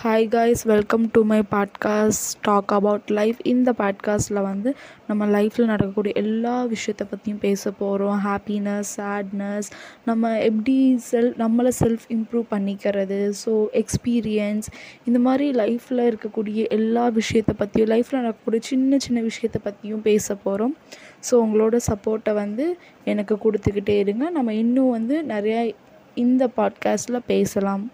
Hi guys welcome to my podcast talk about life இந்த பாட்காஸ்ட்டில் வந்து நம்ம லைஃப்பில் நடக்கக்கூடிய எல்லா விஷயத்தை பற்றியும் பேச போகிறோம் ஹாப்பினஸ் சேட்னஸ் நம்ம எப்படி செல் நம்மளை செல்ஃப் இம்ப்ரூவ் பண்ணிக்கிறது ஸோ எக்ஸ்பீரியன்ஸ் இந்த மாதிரி லைஃப்பில் இருக்கக்கூடிய எல்லா விஷயத்தை பற்றியும் லைஃப்பில் நடக்கக்கூடிய சின்ன சின்ன விஷயத்தை பற்றியும் பேச போகிறோம் ஸோ உங்களோட சப்போர்ட்டை வந்து எனக்கு கொடுத்துக்கிட்டே இருங்க. நம்ம இன்னும் வந்து நிறையா இந்த பாட்காஸ்ட்டில் பேசலாம்.